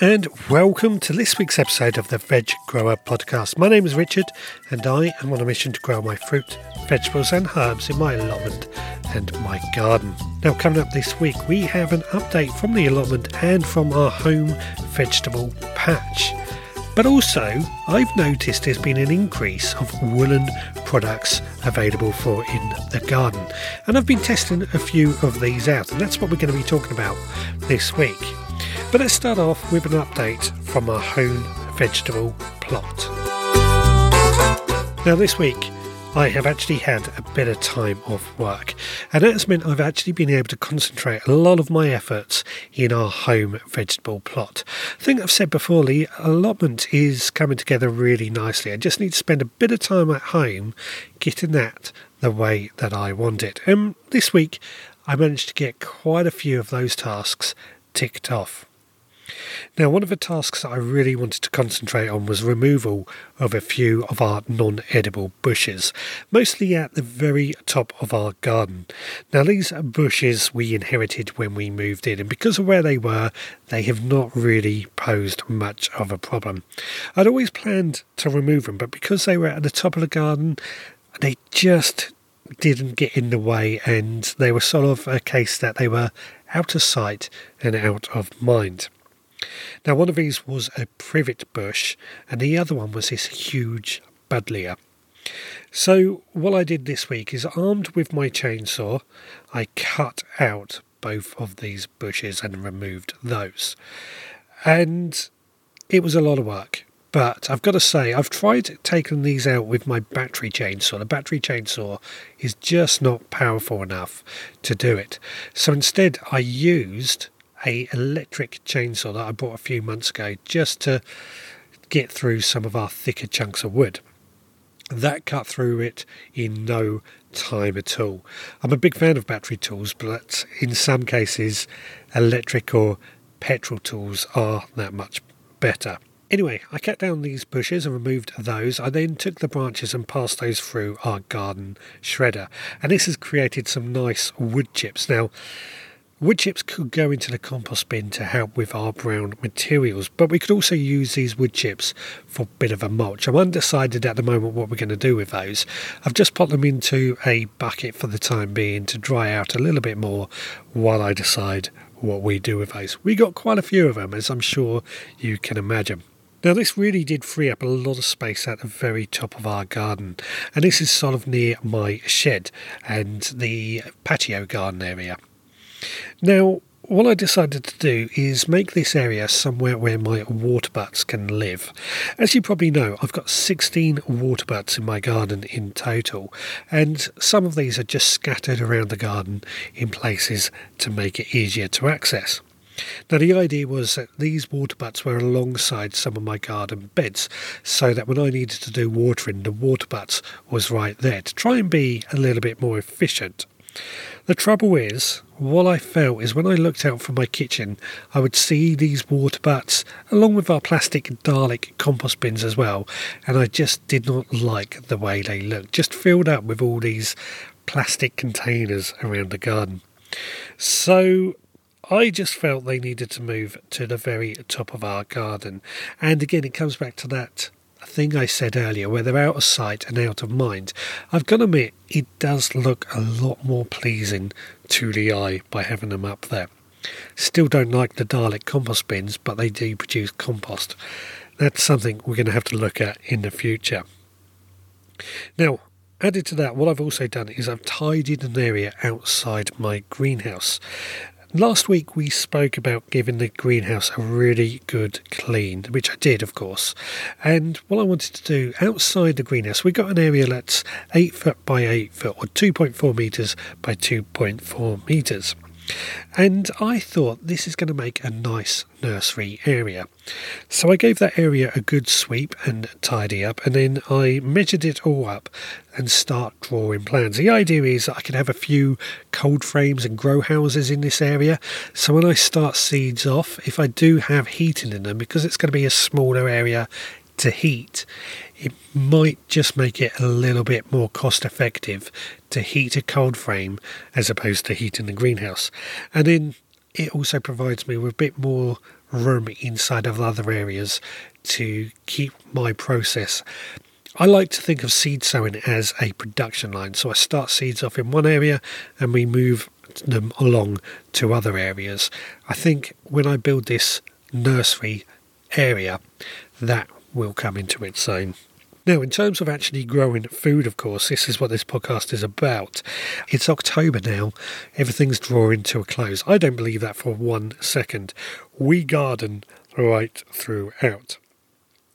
And welcome to this week's episode of the Veg Grower Podcast. My name is Richard and I am on a mission to grow my fruit, vegetables, and herbs in my allotment and my garden. Now, coming up this week, we have an update from the allotment and from our home vegetable patch. But also, I've noticed there's been an increase of woolen products available for in the garden. And I've been testing a few of these out, and that's what we're going to be talking about this week. But let's start off with an update from our home vegetable plot. Now, this week I have actually had a bit of time off work, and that's meant I've actually been able to concentrate a lot of my efforts in our home vegetable plot. I think I've said before, the allotment is coming together really nicely. I just need to spend a bit of time at home getting that the way that I want it. And this week I managed to get quite a few of those tasks ticked off. Now, one of the tasks that I really wanted to concentrate on was removal of a few of our non edible bushes, mostly at the very top of our garden. Now, these bushes we inherited when we moved in, and because of where they were, they have not really posed much of a problem. I'd always planned to remove them, but because they were at the top of the garden, they just didn't get in the way, and they were sort of a case that they were out of sight and out of mind. Now, one of these was a privet bush, and the other one was this huge buddleia. So, what I did this week is, armed with my chainsaw, I cut out both of these bushes and removed those. And it was a lot of work. But I've got to say, I've tried taking these out with my battery chainsaw. The battery chainsaw is just not powerful enough to do it. So instead, I used a electric chainsaw that I bought a few months ago just to get through some of our thicker chunks of wood. That cut through it in no time at all. I'm a big fan of battery tools, but in some cases, electric or petrol tools are that much better. Anyway, I cut down these bushes and removed those. I then took the branches and passed those through our garden shredder, and this has created some nice wood chips. Now, Wood chips could go into the compost bin to help with our brown materials, but we could also use these wood chips for a bit of a mulch. I'm undecided at the moment what we're going to do with those. I've just put them into a bucket for the time being to dry out a little bit more while I decide what we do with those. We got quite a few of them, as I'm sure you can imagine. Now, this really did free up a lot of space at the very top of our garden, and this is sort of near my shed and the patio garden area. Now, what I decided to do is make this area somewhere where my water butts can live. As you probably know, I've got 16 water butts in my garden in total, and some of these are just scattered around the garden in places to make it easier to access. Now, the idea was that these water butts were alongside some of my garden beds, so that when I needed to do watering, the water butts was right there to try and be a little bit more efficient. The trouble is, what I felt is when I looked out from my kitchen, I would see these water butts along with our plastic Dalek compost bins as well, and I just did not like the way they looked, just filled up with all these plastic containers around the garden. So I just felt they needed to move to the very top of our garden. And again, it comes back to that thing I said earlier, where they're out of sight and out of mind, I've got to admit it does look a lot more pleasing to the eye by having them up there. Still don't like the Dalek compost bins, but they do produce compost. That's something we're going to have to look at in the future. Now, added to that, what I've also done is I've tidied an area outside my greenhouse. Last week we spoke about giving the greenhouse a really good clean, which I did, of course. And what I wanted to do outside the greenhouse, we got an area that's 8 foot by 8 foot, or 2.4 metres by 2.4 metres. And I thought this is going to make a nice nursery area. So I gave that area a good sweep and tidy up, and then I measured it all up and start drawing plans. The idea is that I can have a few cold frames and grow houses in this area. So when I start seeds off, if I do have heating in them, because it's going to be a smaller area to heat, it might just make it a little bit more cost effective to heat a cold frame as opposed to heating the greenhouse. And then it also provides me with a bit more room inside of other areas to keep my process. I like to think of seed sowing as a production line. So I start seeds off in one area and we move them along to other areas. I think when I build this nursery area, that will come into its own. Now, in terms of actually growing food, of course, this is what this podcast is about. It's October now, everything's drawing to a close. I don't believe that for one second. We garden right throughout.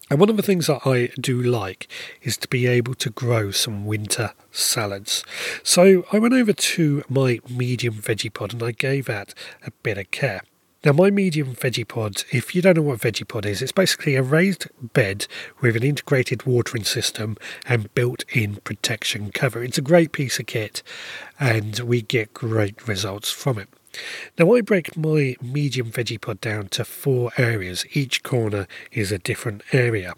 And one of the things that I do like is to be able to grow some winter salads. So I went over to my medium veggie pod and I gave that a bit of care. Now, my medium veggie pod, if you don't know what veggie pod is, it's basically a raised bed with an integrated watering system and built in protection cover. It's a great piece of kit and we get great results from it. Now, I break my medium veggie pod down to four areas. Each corner is a different area.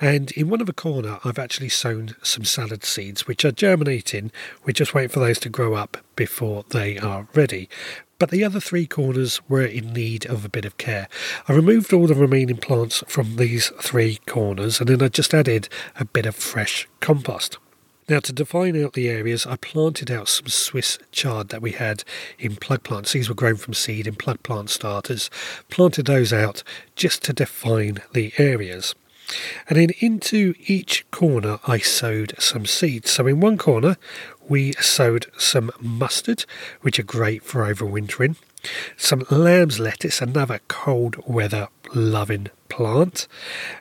And in one of the corner, I've actually sown some salad seeds, which are germinating. We're just waiting for those to grow up before they are ready but the other three corners were in need of a bit of care. I removed all the remaining plants from these three corners and then I just added a bit of fresh compost. Now, to define out the areas, I planted out some Swiss chard that we had in plug plants. These were grown from seed in plug plant starters. Planted those out just to define the areas. And then into each corner, I sowed some seeds. So in one corner, we sowed some mustard, which are great for overwintering, some lamb's lettuce, another cold weather loving plant,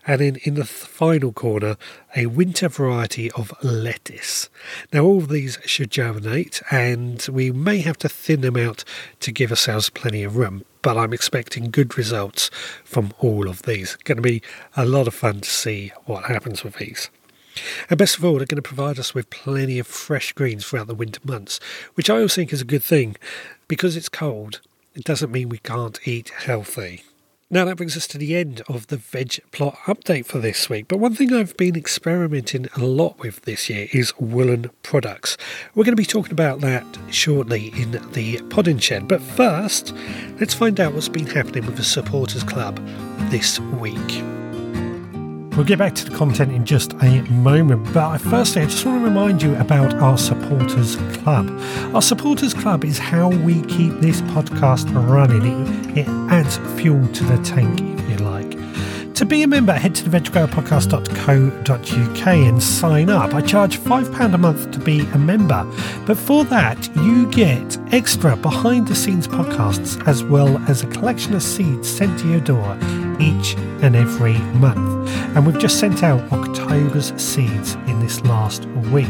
and then in the final corner, a winter variety of lettuce. Now, all of these should germinate, and we may have to thin them out to give ourselves plenty of room. But I'm expecting good results from all of these. Going to be a lot of fun to see what happens with these. And best of all, they're going to provide us with plenty of fresh greens throughout the winter months, which I always think is a good thing. Because it's cold, it doesn't mean we can't eat healthy. Now that brings us to the end of the veg plot update for this week. But one thing I've been experimenting a lot with this year is woolen products. We're going to be talking about that shortly in the podding shed. But first, let's find out what's been happening with the supporters club this week. We'll get back to the content in just a moment, but firstly, I just want to remind you about our Supporters Club. Our Supporters Club is how we keep this podcast running, it, it adds fuel to the tank, if you like. To be a member, head to the veggrowpodcast.co.uk and sign up. I charge £5 a month to be a member, but for that, you get extra behind the scenes podcasts as well as a collection of seeds sent to your door each and every month. And we've just sent out October's seeds in this last week.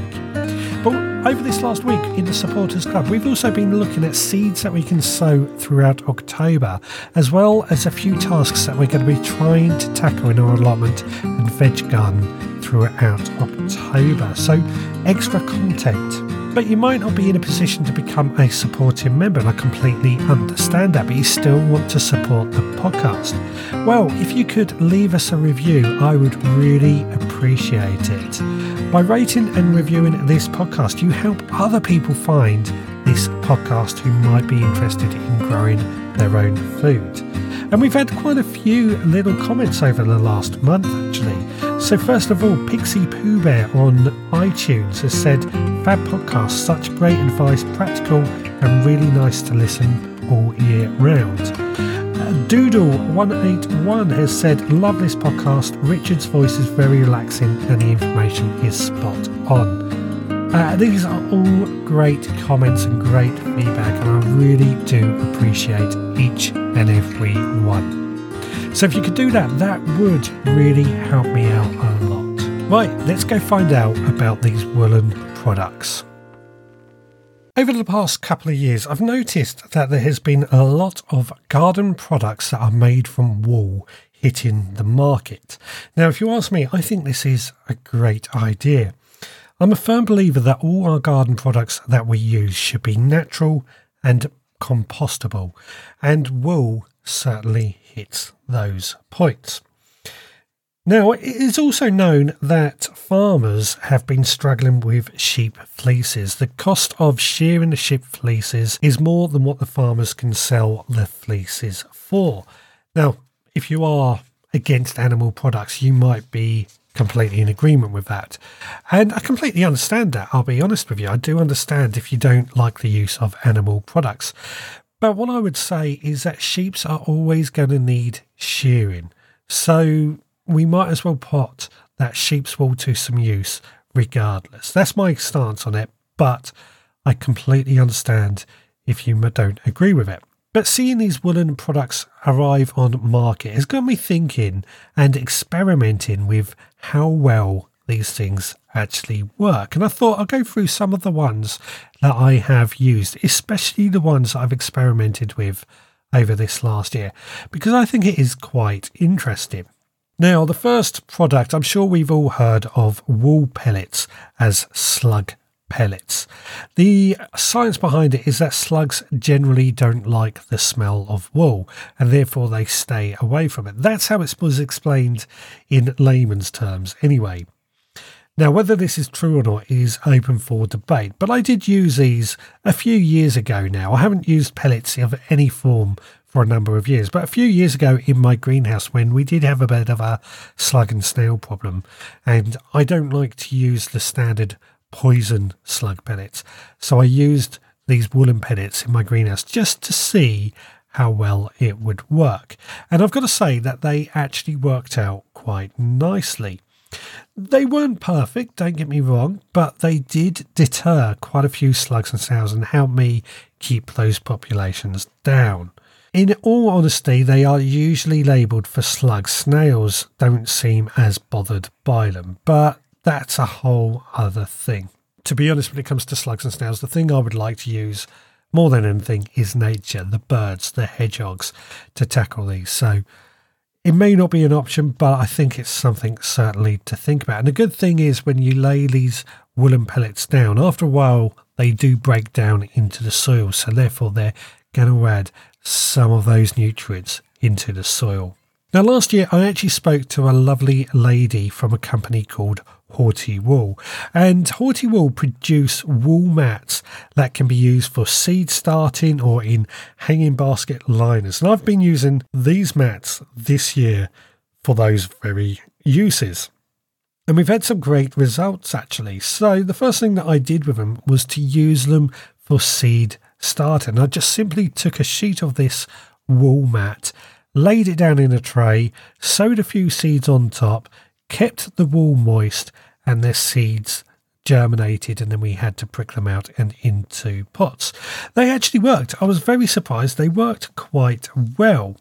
But over this last week in the Supporters Club, we've also been looking at seeds that we can sow throughout October, as well as a few tasks that we're going to be trying to tackle in our allotment and veg garden throughout October. So, extra content but you might not be in a position to become a supporting member, and I completely understand that, but you still want to support the podcast. Well, if you could leave us a review, I would really appreciate it. By rating and reviewing this podcast, you help other people find this podcast who might be interested in growing their own food. And we've had quite a few little comments over the last month, actually. So, first of all, Pixie Pooh Bear on iTunes has said, Fab podcast, such great advice, practical and really nice to listen all year round. Uh, Doodle181 has said, Love this podcast. Richard's voice is very relaxing and the information is spot on. Uh, these are all great comments and great feedback, and I really do appreciate each and every one. So, if you could do that, that would really help me out a lot. Right, let's go find out about these woolen products. Over the past couple of years, I've noticed that there has been a lot of garden products that are made from wool hitting the market. Now, if you ask me, I think this is a great idea. I'm a firm believer that all our garden products that we use should be natural and compostable, and wool certainly hits those points. Now, it is also known that farmers have been struggling with sheep fleeces. The cost of shearing the sheep fleeces is more than what the farmers can sell the fleeces for. Now, if you are against animal products, you might be completely in agreement with that. And I completely understand that. I'll be honest with you. I do understand if you don't like the use of animal products. But what I would say is that sheeps are always going to need shearing. So we might as well put that sheep's wool to some use regardless. That's my stance on it, but I completely understand if you don't agree with it. But seeing these woolen products arrive on market has got me thinking and experimenting with how well these things actually work. And I thought I'll go through some of the ones that I have used, especially the ones that I've experimented with over this last year, because I think it is quite interesting. Now, the first product, I'm sure we've all heard of wool pellets as slug pellets. The science behind it is that slugs generally don't like the smell of wool and therefore they stay away from it. That's how it was explained in layman's terms, anyway. Now, whether this is true or not is open for debate, but I did use these a few years ago now. I haven't used pellets of any form for a number of years, but a few years ago in my greenhouse when we did have a bit of a slug and snail problem, and I don't like to use the standard poison slug pellets, so I used these woolen pellets in my greenhouse just to see how well it would work. And I've got to say that they actually worked out quite nicely. They weren't perfect, don't get me wrong, but they did deter quite a few slugs and snails and help me keep those populations down. In all honesty, they are usually labelled for slugs. Snails don't seem as bothered by them, but that's a whole other thing. To be honest, when it comes to slugs and snails, the thing I would like to use more than anything is nature, the birds, the hedgehogs, to tackle these. So it may not be an option, but I think it's something certainly to think about. And the good thing is when you lay these woolen pellets down, after a while they do break down into the soil, so therefore they're going to add some of those nutrients into the soil. Now, last year I actually spoke to a lovely lady from a company called Hortiwool. And Hortiwool produce wool mats that can be used for seed starting or in hanging basket liners. And I've been using these mats this year for those very uses. And we've had some great results actually. So the first thing that I did with them was to use them for seed starting. I just simply took a sheet of this wool mat, laid it down in a tray, sowed a few seeds on top, kept the wool moist, and their seeds germinated and then we had to prick them out and into pots. They actually worked. I was very surprised. They worked quite well.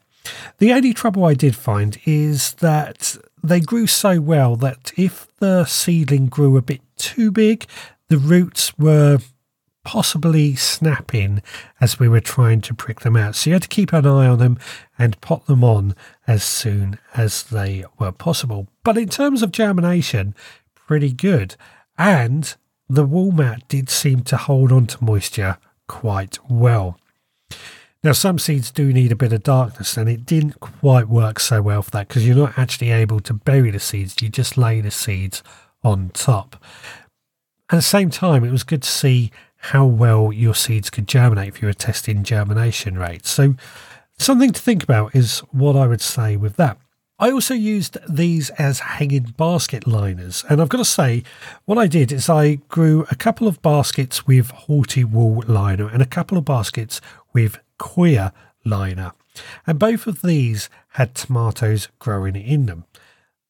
The only trouble I did find is that they grew so well that if the seedling grew a bit too big, the roots were possibly snapping as we were trying to prick them out. So you had to keep an eye on them and pot them on as soon as they were possible. But in terms of germination, pretty good. And the wool mat did seem to hold on to moisture quite well. Now, some seeds do need a bit of darkness, and it didn't quite work so well for that because you're not actually able to bury the seeds, you just lay the seeds on top. At the same time, it was good to see how well your seeds could germinate if you were testing germination rates. So, something to think about is what I would say with that. I also used these as hanging basket liners, and I've got to say, what I did is I grew a couple of baskets with Hortiwool liner and a couple of baskets with coir liner, and both of these had tomatoes growing in them.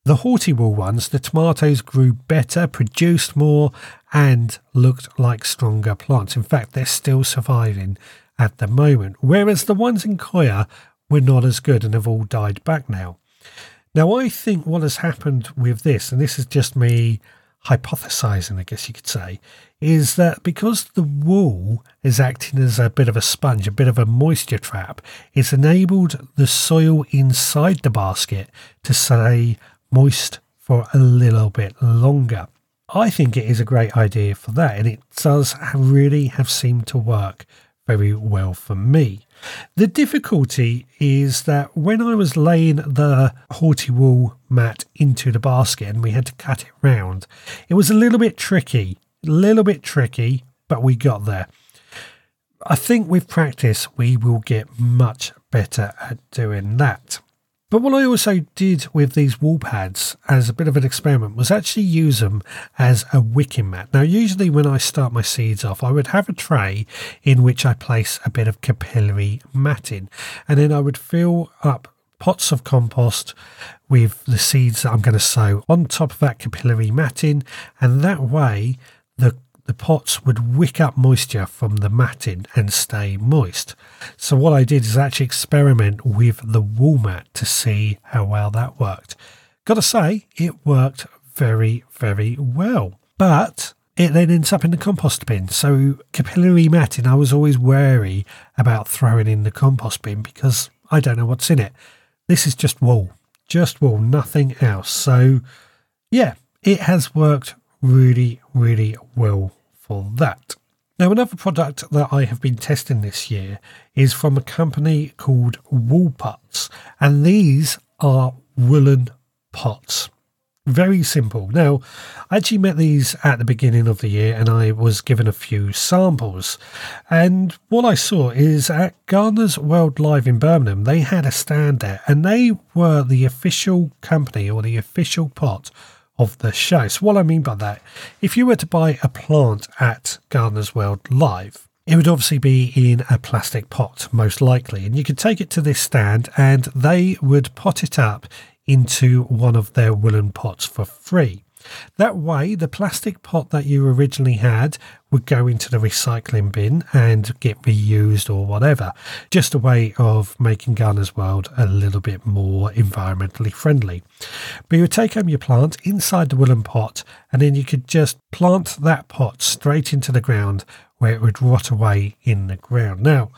The Hortiwool ones, the tomatoes grew better, produced more, and looked like stronger plants. In fact, they're still surviving at the moment, whereas the ones in coir were not as good and have all died back now. Now, I think what has happened with this, and this is just me hypothesizing, I guess you could say, is that because the wool is acting as a bit of a sponge, a bit of a moisture trap, it's enabled the soil inside the basket to stay moist for a little bit longer. I think it is a great idea for that, and it does really have seemed to work very well for me. The difficulty is that when I was laying the Hortiwool mat into the basket and we had to cut it round, it was a little bit tricky, a little bit tricky, but we got there. I think with practice, we will get much better at doing that. But what I also did with these wall pads as a bit of an experiment was actually use them as a wicking mat. Now, usually when I start my seeds off, I would have a tray in which I place a bit of capillary matting, and then I would fill up pots of compost with the seeds that I'm going to sow on top of that capillary matting, and that way the the pots would wick up moisture from the matting and stay moist. So what I did is actually experiment with the wool mat to see how well that worked. Gotta say, it worked very, very well. But it then ends up in the compost bin. So capillary matting, I was always wary about throwing in the compost bin because I don't know what's in it. This is just wool, just wool, nothing else. So yeah, it has worked really, really well for that. Now, another product that I have been testing this year is from a company called Woolpots, and these are woolen pots. Very simple. Now, I actually met these at the beginning of the year and I was given a few samples. And what I saw is at Gardener's World Live in Birmingham, they had a stand there and they were the official company or the official pot of the show. So, what I mean by that, if you were to buy a plant at Gardener's World Live, it would obviously be in a plastic pot, most likely, and you could take it to this stand and they would pot it up into one of their woolen pots for free. That way, the plastic pot that you originally had would go into the recycling bin and get reused or whatever. Just a way of making Gardener's World a little bit more environmentally friendly. But you would take home your plant inside the woolen pot and then you could just plant that pot straight into the ground where it would rot away in the ground. Now,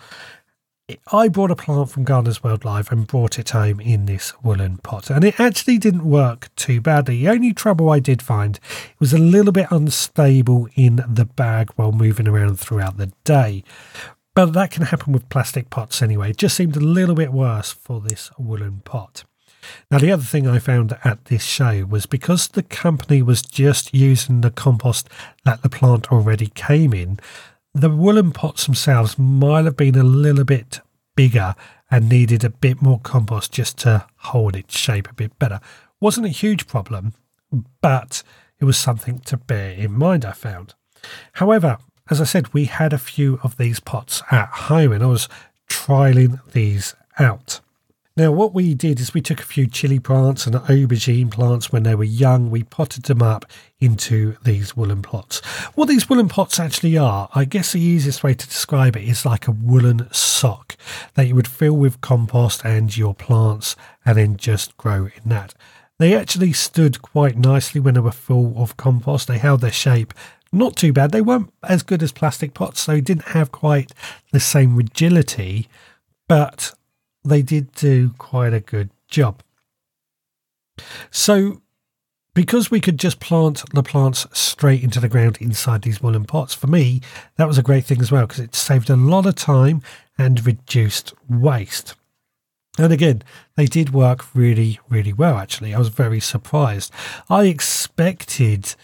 I brought a plant from Gardener's World Live and brought it home in this woolen pot, and it actually didn't work too badly. The only trouble I did find was a little bit unstable in the bag while moving around throughout the day. But that can happen with plastic pots anyway. It just seemed a little bit worse for this woolen pot. Now, the other thing I found at this show was because the company was just using the compost that the plant already came in, the woolen pots themselves might have been a little bit bigger and needed a bit more compost just to hold its shape a bit better. Wasn't a huge problem, but it was something to bear in mind, I found. However, as I said, we had a few of these pots at home and I was trialing these out. Now, what we did is we took a few chili plants and aubergine plants when they were young. We potted them up into these woolen pots. What these woolen pots actually are, I guess the easiest way to describe it is like a woolen sock that you would fill with compost and your plants and then just grow in that. They actually stood quite nicely when they were full of compost. They held their shape not too bad. They weren't as good as plastic pots, so didn't have quite the same rigidity, but they did do quite a good job. So, because we could just plant the plants straight into the ground inside these woolen pots, for me, that was a great thing as well because it saved a lot of time and reduced waste. And again, they did work really, really well, actually. I was very surprised. I expected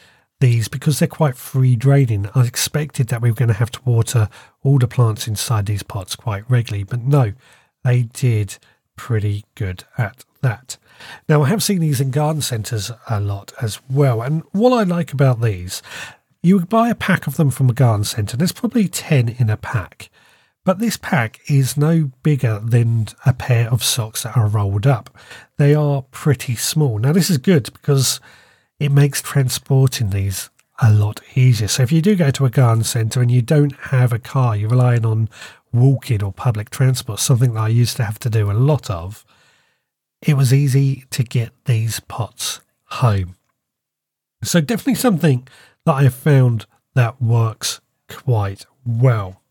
these because they're quite free draining. I expected that we were going to have to water all the plants inside these pots quite regularly, but no, they did pretty good at that. Now, I have seen these in garden centres a lot as well. And what I like about these, you would buy a pack of them from a garden centre, there's probably 10 in a pack. But this pack is no bigger than a pair of socks that are rolled up. They are pretty small. Now, this is good because it makes transporting these a lot easier. So, if you do go to a garden centre and you don't have a car, you're relying on walking or public transport, something that I used to have to do a lot of, it was easy to get these pots home. So, definitely something that I have found that works quite well.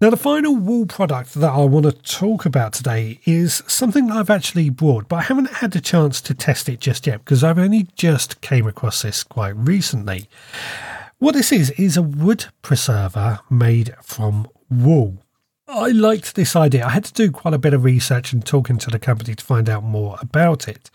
Now, the final wool product that I want to talk about today is something that I've actually bought, but I haven't had a chance to test it just yet because I've only just came across this quite recently. What this is, is a wood preserver made from wool. I liked this idea. I had to do quite a bit of research and talking to the company to find out more about it.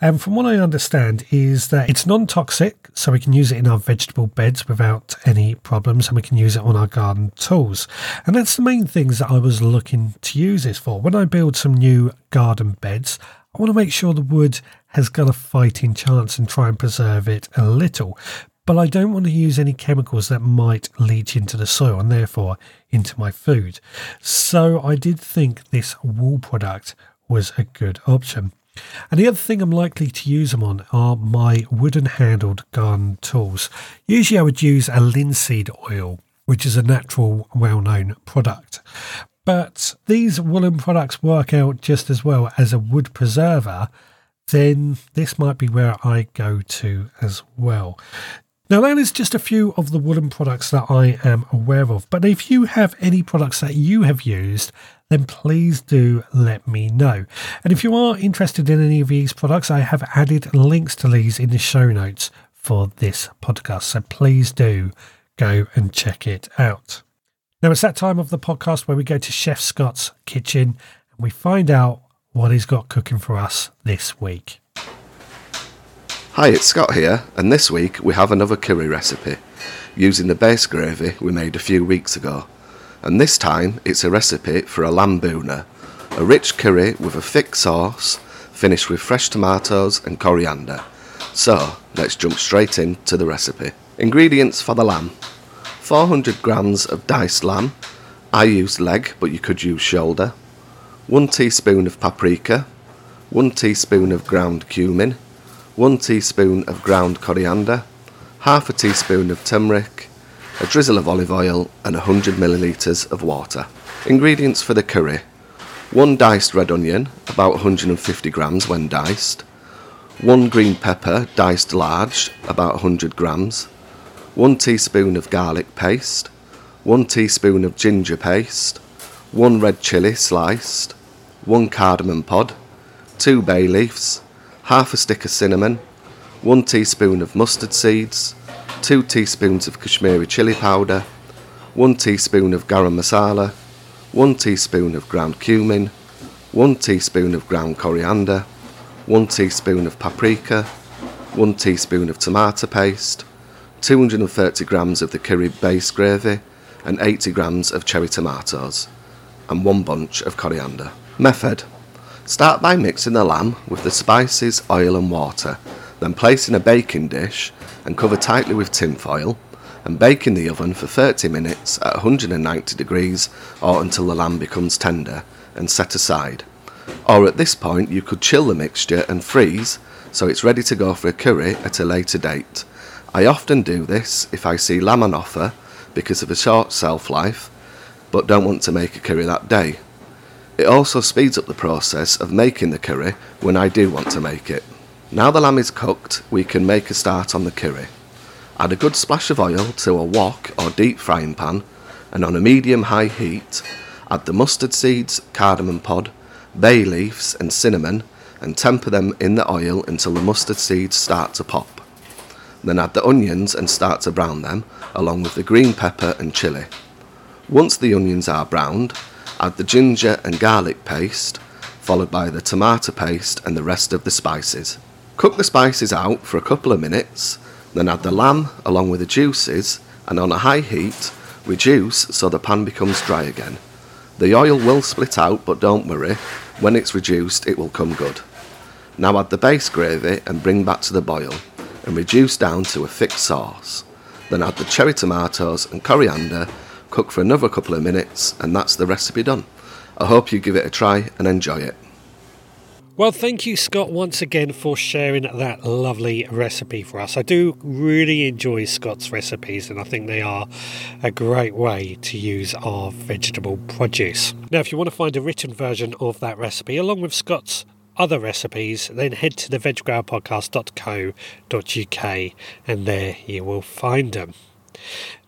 And from what I understand is that it's non-toxic, so we can use it in our vegetable beds without any problems, and we can use it on our garden tools. And that's the main things that I was looking to use this for. When I build some new garden beds, I want to make sure the wood has got a fighting chance and try and preserve it a little but I don't want to use any chemicals that might leach into the soil and therefore into my food. So I did think this wool product was a good option. And the other thing I'm likely to use them on are my wooden handled garden tools. Usually I would use a linseed oil, which is a natural, well known product. But these woolen products work out just as well as a wood preserver then this might be where I go to as well. Now, that is just a few of the woolen products that I am aware of. But if you have any products that you have used, then please do let me know. And if you are interested in any of these products, I have added links to these in the show notes for this podcast. So please do go and check it out. Now, it's that time of the podcast where we go to Chef Scott's kitchen and we find out what he's got cooking for us this week. Hi, it's Scott here, and this week we have another curry recipe using the base gravy we made a few weeks ago. And this time it's a recipe for a lamb bhuna, a rich curry with a thick sauce finished with fresh tomatoes and coriander. So let's jump straight into the recipe. Ingredients for the lamb 400 grams of diced lamb. I used leg, but you could use shoulder. 1 teaspoon of paprika, 1 teaspoon of ground cumin 1 teaspoon of ground coriander, half a teaspoon of turmeric, a drizzle of olive oil, and 100 millilitres of water. Ingredients for the curry. 1 diced red onion, about 150 grams when diced, 1 green pepper, diced large, about 100 grams, 1 teaspoon of garlic paste, 1 teaspoon of ginger paste, 1 red chilli sliced, 1 cardamom pod, 2 bay leaves, half a stick of cinnamon, 1 teaspoon of mustard seeds, 2 teaspoons of Kashmiri chili powder, 1 teaspoon of garam masala, 1 teaspoon of ground cumin, 1 teaspoon of ground coriander, 1 teaspoon of paprika, 1 teaspoon of tomato paste, 230 grams of the curry base gravy, and 80 grams of cherry tomatoes, and 1 bunch of coriander. Method Start by mixing the lamb with the spices, oil, and water, then place in a baking dish and cover tightly with tinfoil and bake in the oven for 30 minutes at 190 degrees or until the lamb becomes tender and set aside. Or at this point, you could chill the mixture and freeze so it's ready to go for a curry at a later date. I often do this if I see lamb on offer because of a short shelf life but don't want to make a curry that day. It also speeds up the process of making the curry when I do want to make it. Now the lamb is cooked, we can make a start on the curry. Add a good splash of oil to a wok or deep frying pan and on a medium high heat, add the mustard seeds, cardamom pod, bay leaves and cinnamon and temper them in the oil until the mustard seeds start to pop. Then add the onions and start to brown them along with the green pepper and chilli. Once the onions are browned, Add the ginger and garlic paste, followed by the tomato paste and the rest of the spices. Cook the spices out for a couple of minutes, then add the lamb along with the juices and on a high heat, reduce so the pan becomes dry again. The oil will split out, but don't worry, when it's reduced, it will come good. Now add the base gravy and bring back to the boil and reduce down to a thick sauce. Then add the cherry tomatoes and coriander cook for another couple of minutes, and that's the recipe done. I hope you give it a try and enjoy it. Well, thank you, Scott, once again for sharing that lovely recipe for us. I do really enjoy Scott's recipes, and I think they are a great way to use our vegetable produce. Now, if you want to find a written version of that recipe, along with Scott's other recipes, then head to the veggrowpodcast.co.uk and there you will find them.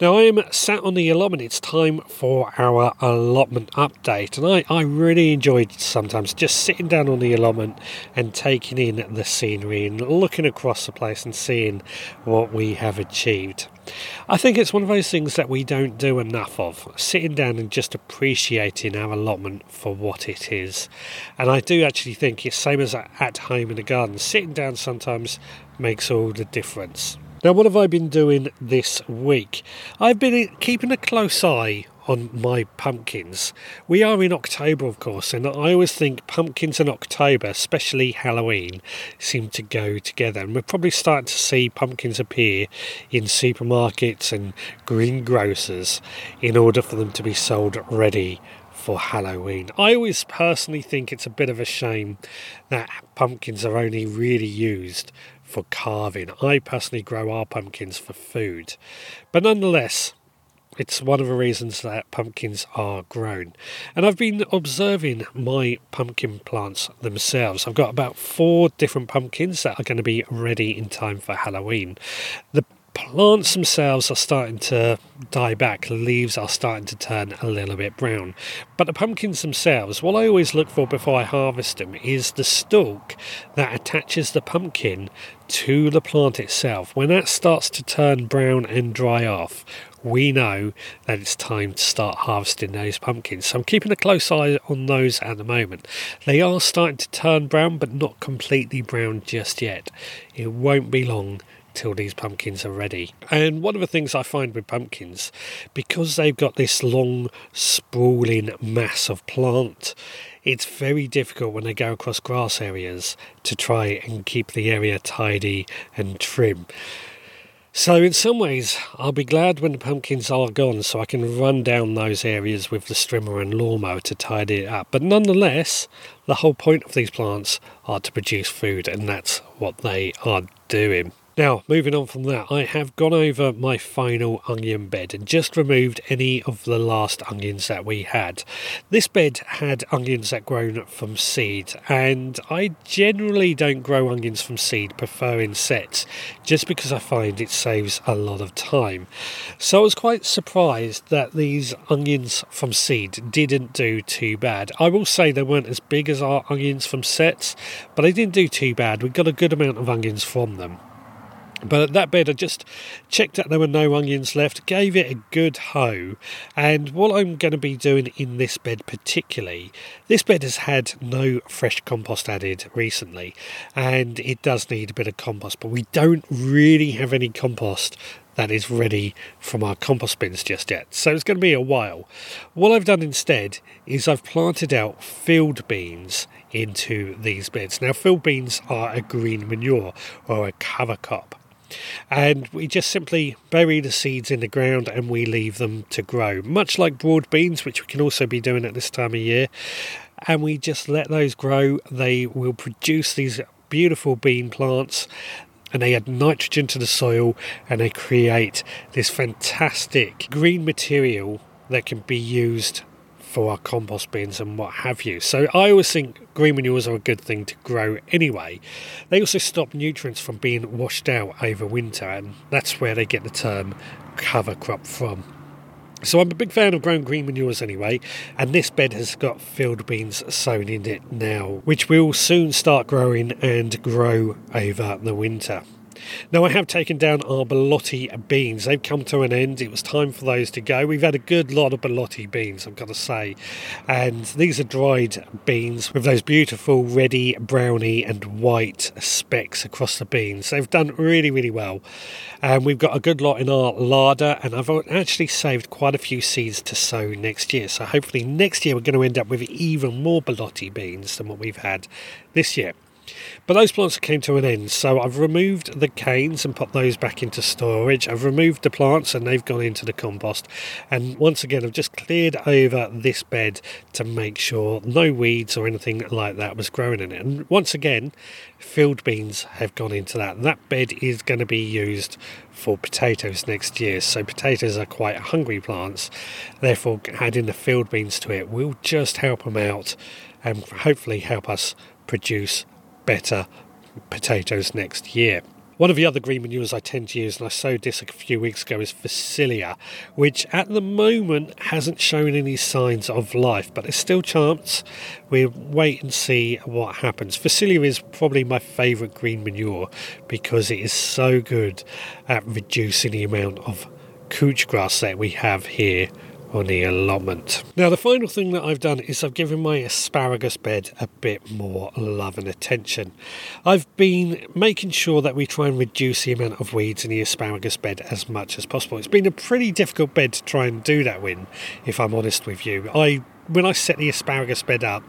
Now I am sat on the allotment. It's time for our allotment update, and I, I really enjoyed sometimes just sitting down on the allotment and taking in the scenery and looking across the place and seeing what we have achieved. I think it's one of those things that we don't do enough of, sitting down and just appreciating our allotment for what it is. And I do actually think it's same as at home in the garden. Sitting down sometimes makes all the difference. Now, what have I been doing this week? I've been keeping a close eye on my pumpkins. We are in October, of course, and I always think pumpkins and October, especially Halloween, seem to go together. And we're probably starting to see pumpkins appear in supermarkets and greengrocers in order for them to be sold ready for Halloween. I always personally think it's a bit of a shame that pumpkins are only really used for carving. I personally grow our pumpkins for food. But nonetheless, it's one of the reasons that pumpkins are grown. And I've been observing my pumpkin plants themselves. I've got about four different pumpkins that are going to be ready in time for Halloween. The plants themselves are starting to die back, leaves are starting to turn a little bit brown. But the pumpkins themselves, what I always look for before I harvest them is the stalk that attaches the pumpkin to the plant itself. When that starts to turn brown and dry off, we know that it's time to start harvesting those pumpkins. So I'm keeping a close eye on those at the moment. They are starting to turn brown, but not completely brown just yet. It won't be long till these pumpkins are ready. And one of the things I find with pumpkins, because they've got this long, sprawling mass of plant, it's very difficult when they go across grass areas to try and keep the area tidy and trim. So, in some ways, I'll be glad when the pumpkins are gone so I can run down those areas with the strimmer and lawnmower to tidy it up. But nonetheless, the whole point of these plants are to produce food, and that's what they are doing. Now, moving on from that, I have gone over my final onion bed and just removed any of the last onions that we had. This bed had onions that grown from seed, and I generally don't grow onions from seed, preferring sets, just because I find it saves a lot of time. So I was quite surprised that these onions from seed didn't do too bad. I will say they weren't as big as our onions from sets, but they didn't do too bad. We got a good amount of onions from them. But at that bed, I just checked that there were no onions left, gave it a good hoe, and what I'm going to be doing in this bed particularly, this bed has had no fresh compost added recently, and it does need a bit of compost, but we don't really have any compost that is ready from our compost bins just yet. So it's going to be a while. What I've done instead is I've planted out field beans into these beds. Now, field beans are a green manure or a cover crop and we just simply bury the seeds in the ground and we leave them to grow, much like broad beans, which we can also be doing at this time of year. And we just let those grow. They will produce these beautiful bean plants and they add nitrogen to the soil and they create this fantastic green material that can be used for our compost bins and what have you. So I always think green manures are a good thing to grow anyway. They also stop nutrients from being washed out over winter, and that's where they get the term cover crop from. So I'm a big fan of growing green manures anyway, and this bed has got field beans sown in it now, which will soon start growing and grow over the winter. Now, I have taken down our Borlotti beans. They've come to an end. It was time for those to go. We've had a good lot of Borlotti beans, I've got to say. And these are dried beans with those beautiful reddy, browny, and white specks across the beans. They've done really, really well. And we've got a good lot in our larder, and I've actually saved quite a few seeds to sow next year. So hopefully, next year, we're going to end up with even more Borlotti beans than what we've had this year. But those plants came to an end, so I've removed the canes and put those back into storage. I've removed the plants and they've gone into the compost. And once again, I've just cleared over this bed to make sure no weeds or anything like that was growing in it. And once again, field beans have gone into that. That bed is going to be used for potatoes next year. So potatoes are quite hungry plants. Therefore, adding the field beans to it will just help them out and hopefully help us produce better potatoes next year. One of the other green manures I tend to use, and I sowed this a few weeks ago, is Phacelia, which at the moment hasn't shown any signs of life, but there's still chance. We'll wait and see what happens. Phacelia is probably my favourite green manure because it is so good at reducing the amount of couch grass that we have here on the allotment. Now, the final thing that I've done is I've given my asparagus bed a bit more love and attention. I've been making sure that we try and reduce the amount of weeds in the asparagus bed as much as possible. It's been a pretty difficult bed to try and do that with, if I'm honest with you. I when I set the asparagus bed up,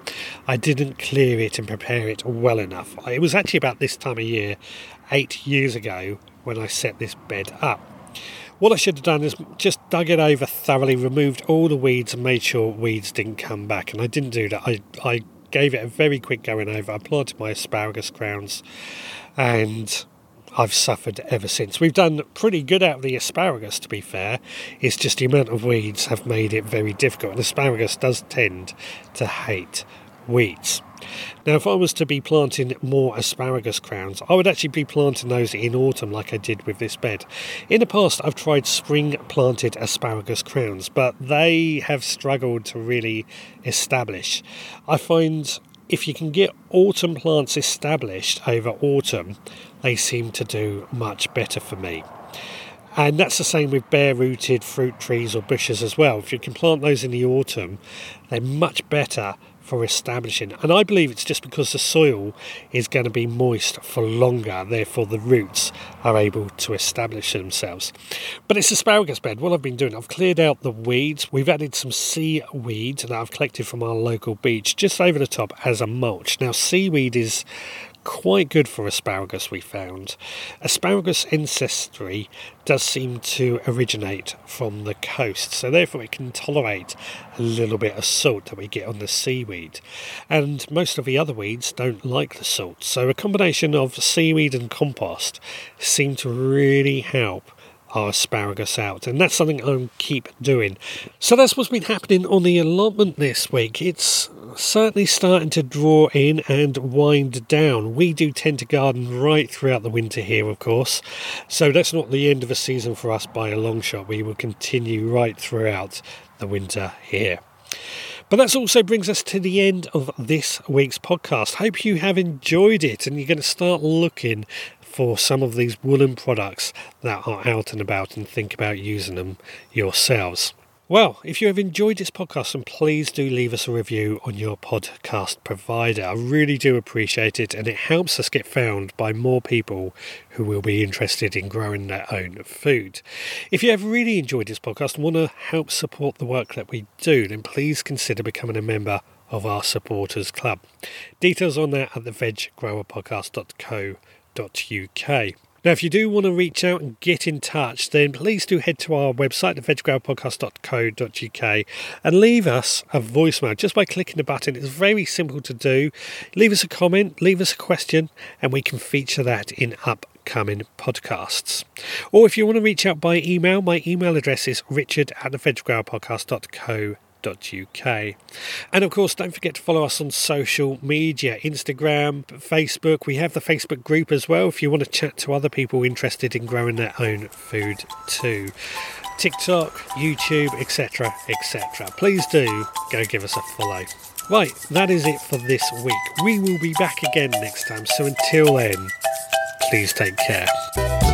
I didn't clear it and prepare it well enough. It was actually about this time of year, eight years ago, when I set this bed up. What I should have done is just dug it over thoroughly, removed all the weeds, and made sure weeds didn't come back. And I didn't do that. I, I gave it a very quick going over. I planted my asparagus crowns, and I've suffered ever since. We've done pretty good out of the asparagus, to be fair. It's just the amount of weeds have made it very difficult. And asparagus does tend to hate weeds. Now, if I was to be planting more asparagus crowns, I would actually be planting those in autumn like I did with this bed. In the past, I've tried spring planted asparagus crowns, but they have struggled to really establish. I find if you can get autumn plants established over autumn, they seem to do much better for me. And that's the same with bare rooted fruit trees or bushes as well. If you can plant those in the autumn, they're much better for establishing. And I believe it's just because the soil is going to be moist for longer, therefore the roots are able to establish themselves. But it's asparagus bed. What I've been doing, I've cleared out the weeds. We've added some seaweed that I've collected from our local beach just over the top as a mulch. Now, seaweed is quite good for asparagus, we found. Asparagus ancestry does seem to originate from the coast, so therefore it can tolerate a little bit of salt that we get on the seaweed. And most of the other weeds don't like the salt, so a combination of seaweed and compost seem to really help our asparagus out, and that's something I keep doing. So that's what's been happening on the allotment this week. It's certainly starting to draw in and wind down. We do tend to garden right throughout the winter here, of course, so that's not the end of the season for us by a long shot. We will continue right throughout the winter here. But that also brings us to the end of this week's podcast. Hope you have enjoyed it and you're going to start looking for some of these woolen products that are out and about and think about using them yourselves. Well, if you have enjoyed this podcast, then please do leave us a review on your podcast provider. I really do appreciate it, and it helps us get found by more people who will be interested in growing their own food. If you have really enjoyed this podcast and want to help support the work that we do, then please consider becoming a member of our supporters club. Details on that at the veggrowerpodcast.co.uk veggrowerpodcast.co.uk. Now, if you do want to reach out and get in touch, then please do head to our website, theveggrowerpodcast.co.uk, and leave us a voicemail just by clicking the button. It's very simple to do. Leave us a comment, leave us a question, and we can feature that in upcoming podcasts. Or if you want to reach out by email, my email address is richard at theveggrowerpodcast.co.uk uk. And of course, don't forget to follow us on social media Instagram, Facebook. We have the Facebook group as well if you want to chat to other people interested in growing their own food too. TikTok, YouTube, etc. etc. Please do go give us a follow. Right, that is it for this week. We will be back again next time, so until then, please take care.